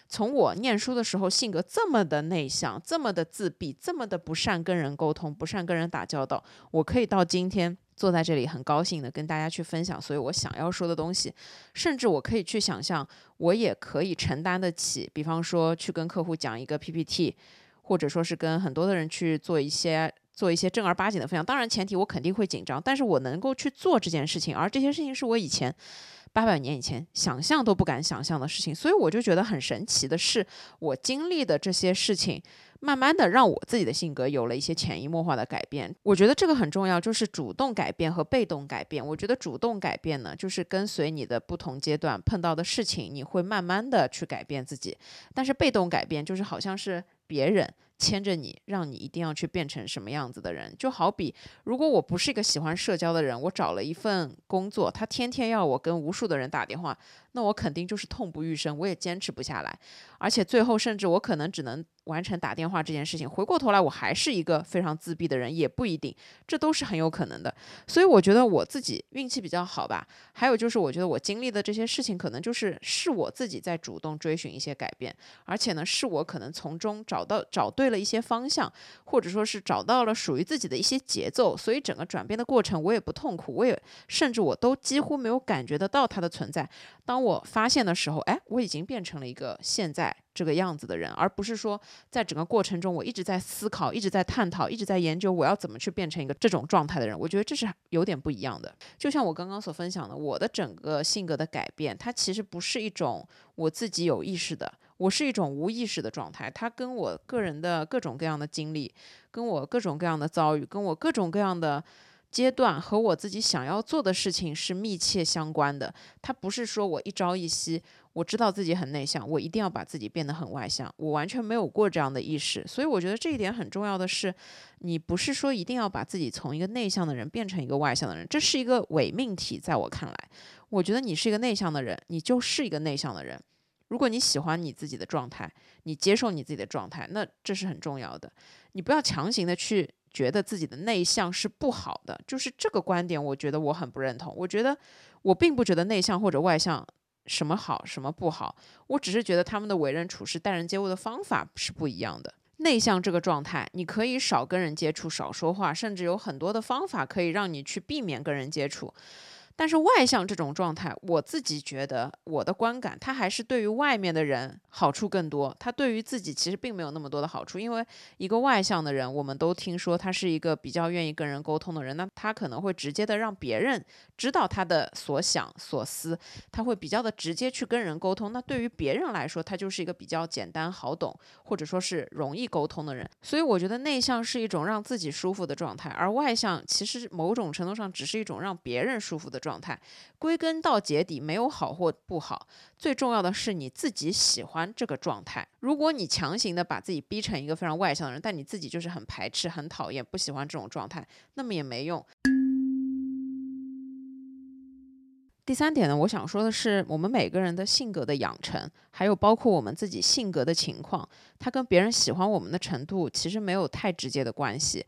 从我念书的时候性格这么的内向，这么的自闭，这么的不善跟人沟通，不善跟人打交道，我可以到今天。坐在这里很高兴的跟大家去分享，所以我想要说的东西，甚至我可以去想象，我也可以承担得起。比方说去跟客户讲一个 PPT，或者说是跟很多的人去做一些做一些正儿八经的分享。当然前提我肯定会紧张，但是我能够去做这件事情，而这些事情是我以前八百年以前想象都不敢想象的事情。所以我就觉得很神奇的是，我经历的这些事情。慢慢的，让我自己的性格有了一些潜移默化的改变。我觉得这个很重要，就是主动改变和被动改变。我觉得主动改变呢，就是跟随你的不同阶段碰到的事情，你会慢慢的去改变自己。但是被动改变，就是好像是别人。牵着你，让你一定要去变成什么样子的人，就好比如果我不是一个喜欢社交的人，我找了一份工作，他天天要我跟无数的人打电话，那我肯定就是痛不欲生，我也坚持不下来，而且最后甚至我可能只能完成打电话这件事情，回过头来我还是一个非常自闭的人，也不一定，这都是很有可能的。所以我觉得我自己运气比较好吧，还有就是我觉得我经历的这些事情，可能就是是我自己在主动追寻一些改变，而且呢，是我可能从中找到找对。了一些方向，或者说是找到了属于自己的一些节奏，所以整个转变的过程我也不痛苦，我也甚至我都几乎没有感觉得到它的存在。当我发现的时候，哎，我已经变成了一个现在这个样子的人，而不是说在整个过程中我一直在思考、一直在探讨、一直在研究我要怎么去变成一个这种状态的人。我觉得这是有点不一样的。就像我刚刚所分享的，我的整个性格的改变，它其实不是一种我自己有意识的。我是一种无意识的状态，它跟我个人的各种各样的经历，跟我各种各样的遭遇，跟我各种各样的阶段和我自己想要做的事情是密切相关的。它不是说我一朝一夕，我知道自己很内向，我一定要把自己变得很外向，我完全没有过这样的意识。所以我觉得这一点很重要的是，你不是说一定要把自己从一个内向的人变成一个外向的人，这是一个伪命题。在我看来，我觉得你是一个内向的人，你就是一个内向的人。如果你喜欢你自己的状态，你接受你自己的状态，那这是很重要的。你不要强行的去觉得自己的内向是不好的，就是这个观点，我觉得我很不认同。我觉得我并不觉得内向或者外向什么好什么不好，我只是觉得他们的为人处事、待人接物的方法是不一样的。内向这个状态，你可以少跟人接触、少说话，甚至有很多的方法可以让你去避免跟人接触。但是外向这种状态，我自己觉得我的观感，他还是对于外面的人好处更多。他对于自己其实并没有那么多的好处，因为一个外向的人，我们都听说他是一个比较愿意跟人沟通的人，那他可能会直接的让别人知道他的所想所思，他会比较的直接去跟人沟通。那对于别人来说，他就是一个比较简单好懂，或者说是容易沟通的人。所以我觉得内向是一种让自己舒服的状态，而外向其实某种程度上只是一种让别人舒服的。状态，归根到结底没有好或不好，最重要的是你自己喜欢这个状态。如果你强行的把自己逼成一个非常外向的人，但你自己就是很排斥、很讨厌、不喜欢这种状态，那么也没用。第三点呢，我想说的是，我们每个人的性格的养成，还有包括我们自己性格的情况，它跟别人喜欢我们的程度其实没有太直接的关系。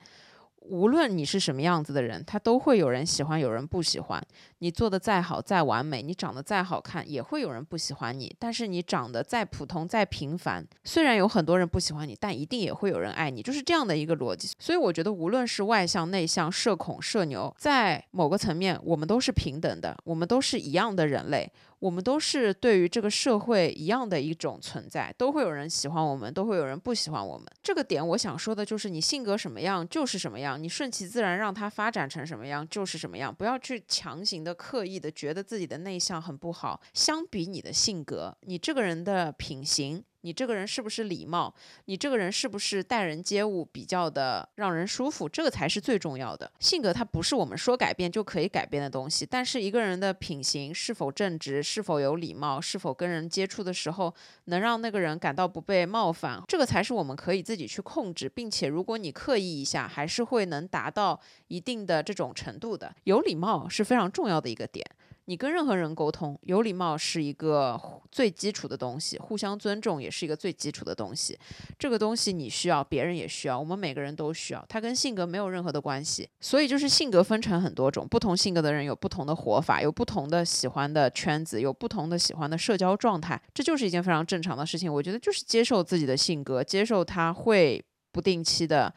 无论你是什么样子的人，他都会有人喜欢，有人不喜欢。你做的再好、再完美，你长得再好看，也会有人不喜欢你。但是你长得再普通、再平凡，虽然有很多人不喜欢你，但一定也会有人爱你，就是这样的一个逻辑。所以我觉得，无论是外向、内向、社恐、社牛，在某个层面，我们都是平等的，我们都是一样的人类。我们都是对于这个社会一样的一种存在，都会有人喜欢我们，都会有人不喜欢我们。这个点我想说的就是，你性格什么样就是什么样，你顺其自然让它发展成什么样就是什么样，不要去强行的、刻意的觉得自己的内向很不好。相比你的性格，你这个人的品行。你这个人是不是礼貌？你这个人是不是待人接物比较的让人舒服？这个才是最重要的。性格它不是我们说改变就可以改变的东西，但是一个人的品行是否正直，是否有礼貌，是否跟人接触的时候能让那个人感到不被冒犯，这个才是我们可以自己去控制，并且如果你刻意一下，还是会能达到一定的这种程度的。有礼貌是非常重要的一个点。你跟任何人沟通，有礼貌是一个最基础的东西，互相尊重也是一个最基础的东西。这个东西你需要，别人也需要，我们每个人都需要。它跟性格没有任何的关系。所以就是性格分成很多种，不同性格的人有不同的活法，有不同的喜欢的圈子，有不同的喜欢的社交状态，这就是一件非常正常的事情。我觉得就是接受自己的性格，接受它会不定期的。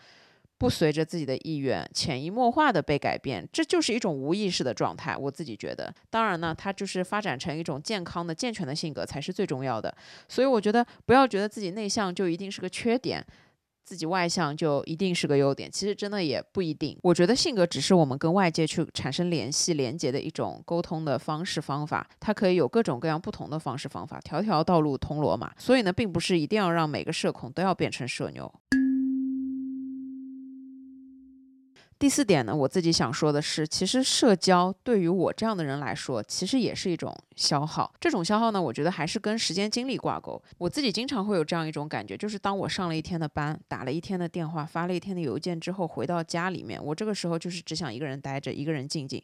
不随着自己的意愿，潜移默化的被改变，这就是一种无意识的状态。我自己觉得，当然呢，它就是发展成一种健康的、健全的性格才是最重要的。所以我觉得，不要觉得自己内向就一定是个缺点。自己外向就一定是个优点，其实真的也不一定。我觉得性格只是我们跟外界去产生联系、连接的一种沟通的方式方法，它可以有各种各样不同的方式方法，条条道路通罗马。所以呢，并不是一定要让每个社恐都要变成社牛。第四点呢，我自己想说的是，其实社交对于我这样的人来说，其实也是一种消耗。这种消耗呢，我觉得还是跟时间精力挂钩。我自己经常会有这样一种感觉，就是当我上了一天的班，打了一天的电话，发了一天的邮件之后，回到家里面，我这个时候就是只想一个人待着，一个人静静。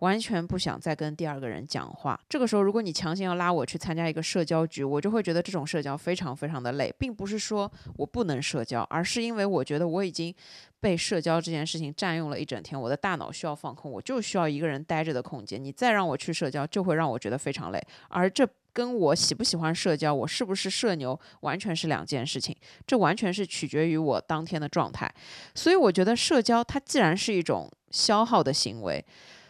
完全不想再跟第二个人讲话。这个时候，如果你强行要拉我去参加一个社交局，我就会觉得这种社交非常非常的累，并不是说我不能社交，而是因为我觉得我已经被社交这件事情占用了一整天，我的大脑需要放空，我就需要一个人待着的空间。你再让我去社交，就会让我觉得非常累。而这跟我喜不喜欢社交，我是不是社牛，完全是两件事情。这完全是取决于我当天的状态。所以我觉得社交它既然是一种消耗的行为。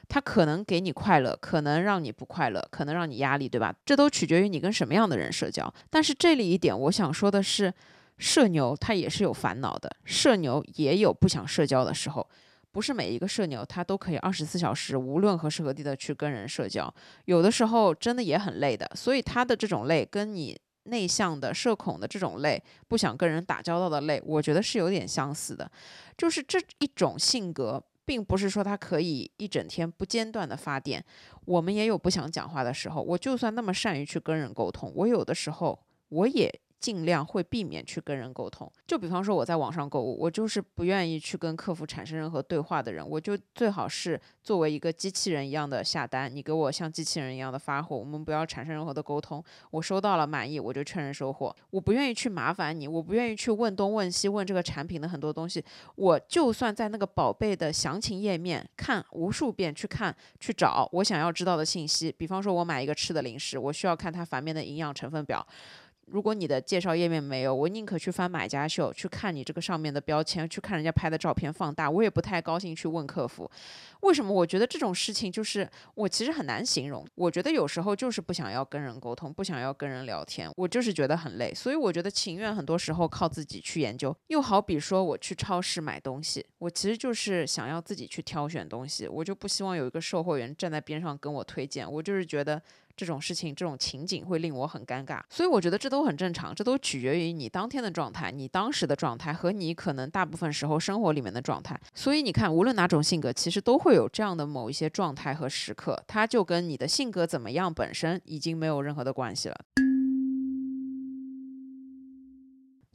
它可能给你快乐，可能让你不快乐，可能让你压力，对吧？这都取决于你跟什么样的人社交。但是这里一点，我想说的是，社牛他也是有烦恼的，社牛也有不想社交的时候。不是每一个社牛他都可以二十四小时无论何时何地的去跟人社交，有的时候真的也很累的。所以他的这种累，跟你内向的社恐的这种累，不想跟人打交道的累，我觉得是有点相似的，就是这一种性格。并不是说它可以一整天不间断的发电，我们也有不想讲话的时候。我就算那么善于去跟人沟通，我有的时候我也。尽量会避免去跟人沟通，就比方说我在网上购物，我就是不愿意去跟客服产生任何对话的人，我就最好是作为一个机器人一样的下单，你给我像机器人一样的发货，我们不要产生任何的沟通。我收到了满意，我就确认收货。我不愿意去麻烦你，我不愿意去问东问西问这个产品的很多东西。我就算在那个宝贝的详情页面看无数遍，去看去找我想要知道的信息。比方说我买一个吃的零食，我需要看它反面的营养成分表。如果你的介绍页面没有，我宁可去翻买家秀，去看你这个上面的标签，去看人家拍的照片放大，我也不太高兴去问客服。为什么？我觉得这种事情就是我其实很难形容。我觉得有时候就是不想要跟人沟通，不想要跟人聊天，我就是觉得很累。所以我觉得情愿很多时候靠自己去研究。又好比说我去超市买东西，我其实就是想要自己去挑选东西，我就不希望有一个售货员站在边上跟我推荐。我就是觉得。这种事情，这种情景会令我很尴尬，所以我觉得这都很正常，这都取决于你当天的状态，你当时的状态和你可能大部分时候生活里面的状态。所以你看，无论哪种性格，其实都会有这样的某一些状态和时刻，它就跟你的性格怎么样本身已经没有任何的关系了。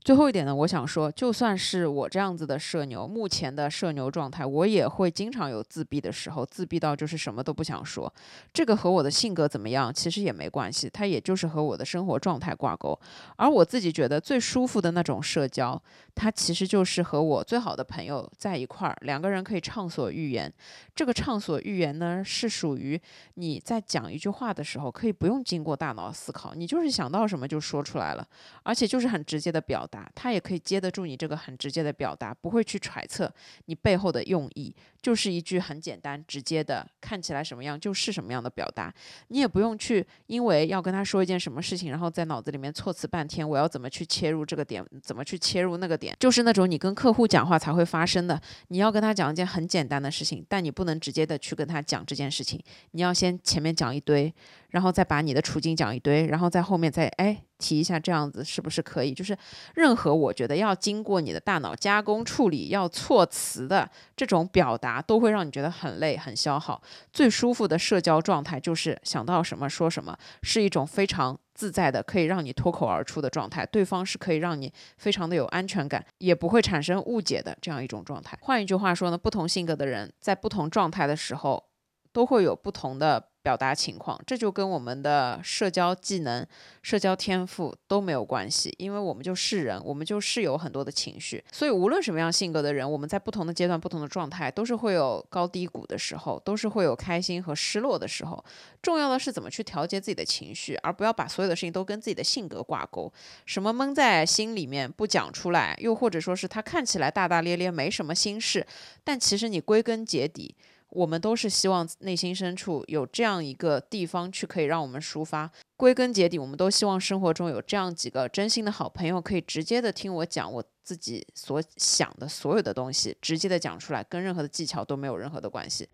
最后一点呢，我想说，就算是我这样子的社牛，目前的社牛状态，我也会经常有自闭的时候，自闭到就是什么都不想说。这个和我的性格怎么样，其实也没关系，它也就是和我的生活状态挂钩。而我自己觉得最舒服的那种社交，它其实就是和我最好的朋友在一块儿，两个人可以畅所欲言。这个畅所欲言呢，是属于你在讲一句话的时候，可以不用经过大脑思考，你就是想到什么就说出来了，而且就是很直接的表达。他也可以接得住你这个很直接的表达，不会去揣测你背后的用意，就是一句很简单直接的，看起来什么样就是什么样的表达。你也不用去因为要跟他说一件什么事情，然后在脑子里面措辞半天，我要怎么去切入这个点，怎么去切入那个点，就是那种你跟客户讲话才会发生的。你要跟他讲一件很简单的事情，但你不能直接的去跟他讲这件事情，你要先前面讲一堆。然后再把你的处境讲一堆，然后在后面再哎提一下，这样子是不是可以？就是任何我觉得要经过你的大脑加工处理、要措辞的这种表达，都会让你觉得很累、很消耗。最舒服的社交状态就是想到什么说什么，是一种非常自在的，可以让你脱口而出的状态。对方是可以让你非常的有安全感，也不会产生误解的这样一种状态。换一句话说呢，不同性格的人在不同状态的时候，都会有不同的。表达情况，这就跟我们的社交技能、社交天赋都没有关系，因为我们就是人，我们就是有很多的情绪，所以无论什么样性格的人，我们在不同的阶段、不同的状态，都是会有高低谷的时候，都是会有开心和失落的时候。重要的是怎么去调节自己的情绪，而不要把所有的事情都跟自己的性格挂钩，什么闷在心里面不讲出来，又或者说是他看起来大大咧咧，没什么心事，但其实你归根结底。我们都是希望内心深处有这样一个地方去可以让我们抒发。归根结底，我们都希望生活中有这样几个真心的好朋友，可以直接的听我讲我自己所想的所有的东西，直接的讲出来，跟任何的技巧都没有任何的关系。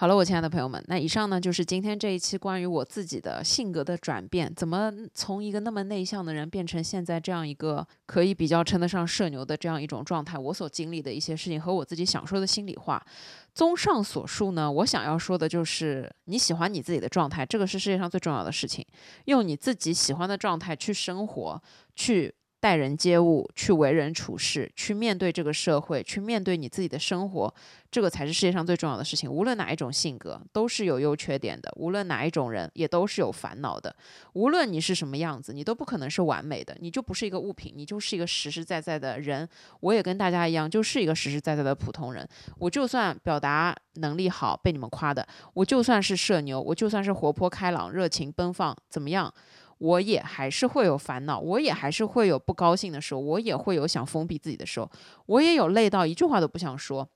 好了，我亲爱的朋友们，那以上呢就是今天这一期关于我自己的性格的转变，怎么从一个那么内向的人变成现在这样一个可以比较称得上社牛的这样一种状态，我所经历的一些事情和我自己想说的心里话。综上所述呢，我想要说的就是你喜欢你自己的状态，这个是世界上最重要的事情，用你自己喜欢的状态去生活，去。待人接物，去为人处事，去面对这个社会，去面对你自己的生活，这个才是世界上最重要的事情。无论哪一种性格，都是有优缺点的；无论哪一种人，也都是有烦恼的。无论你是什么样子，你都不可能是完美的。你就不是一个物品，你就是一个实实在在的人。我也跟大家一样，就是一个实实在在的普通人。我就算表达能力好，被你们夸的；我就算是社牛，我就算是活泼开朗、热情奔放，怎么样？我也还是会有烦恼，我也还是会有不高兴的时候，我也会有想封闭自己的时候，我也有累到一句话都不想说，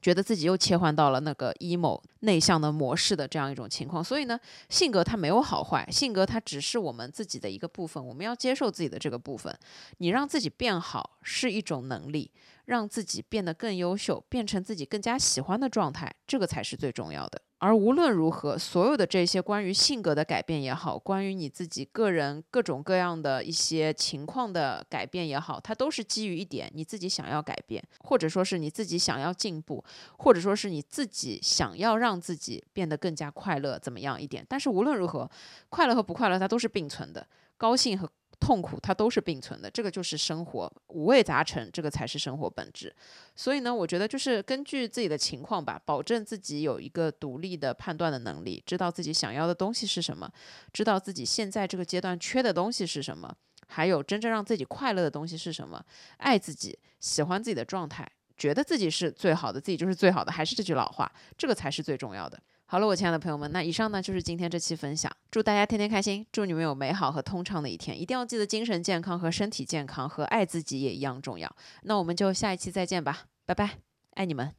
觉得自己又切换到了那个 emo 内向的模式的这样一种情况。所以呢，性格它没有好坏，性格它只是我们自己的一个部分，我们要接受自己的这个部分。你让自己变好是一种能力，让自己变得更优秀，变成自己更加喜欢的状态，这个才是最重要的。而无论如何，所有的这些关于性格的改变也好，关于你自己个人各种各样的一些情况的改变也好，它都是基于一点你自己想要改变，或者说是你自己想要进步，或者说是你自己想要让自己变得更加快乐，怎么样一点？但是无论如何，快乐和不快乐它都是并存的，高兴和。痛苦它都是并存的，这个就是生活，五味杂陈，这个才是生活本质。所以呢，我觉得就是根据自己的情况吧，保证自己有一个独立的判断的能力，知道自己想要的东西是什么，知道自己现在这个阶段缺的东西是什么，还有真正让自己快乐的东西是什么。爱自己，喜欢自己的状态，觉得自己是最好的，自己就是最好的，还是这句老话，这个才是最重要的。好了，我亲爱的朋友们，那以上呢就是今天这期分享。祝大家天天开心，祝你们有美好和通畅的一天。一定要记得精神健康和身体健康和爱自己也一样重要。那我们就下一期再见吧，拜拜，爱你们。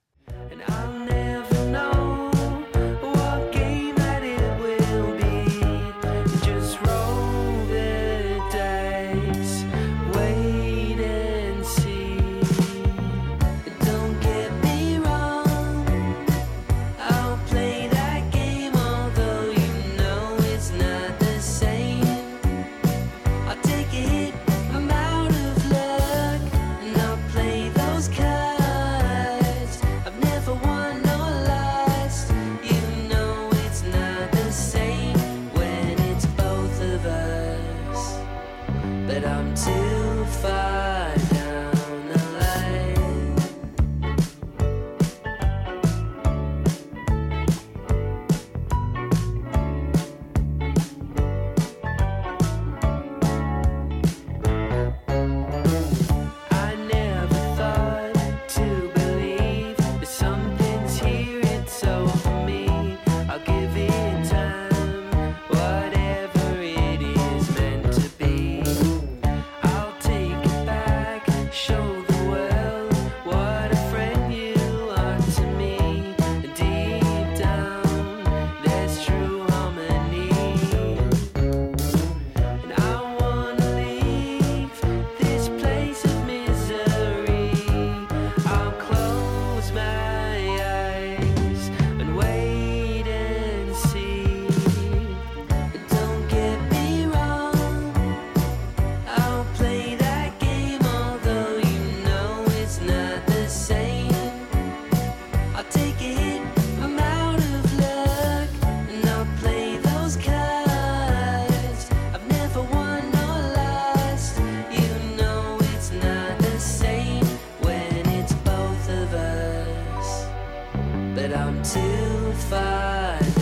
I'm too fine.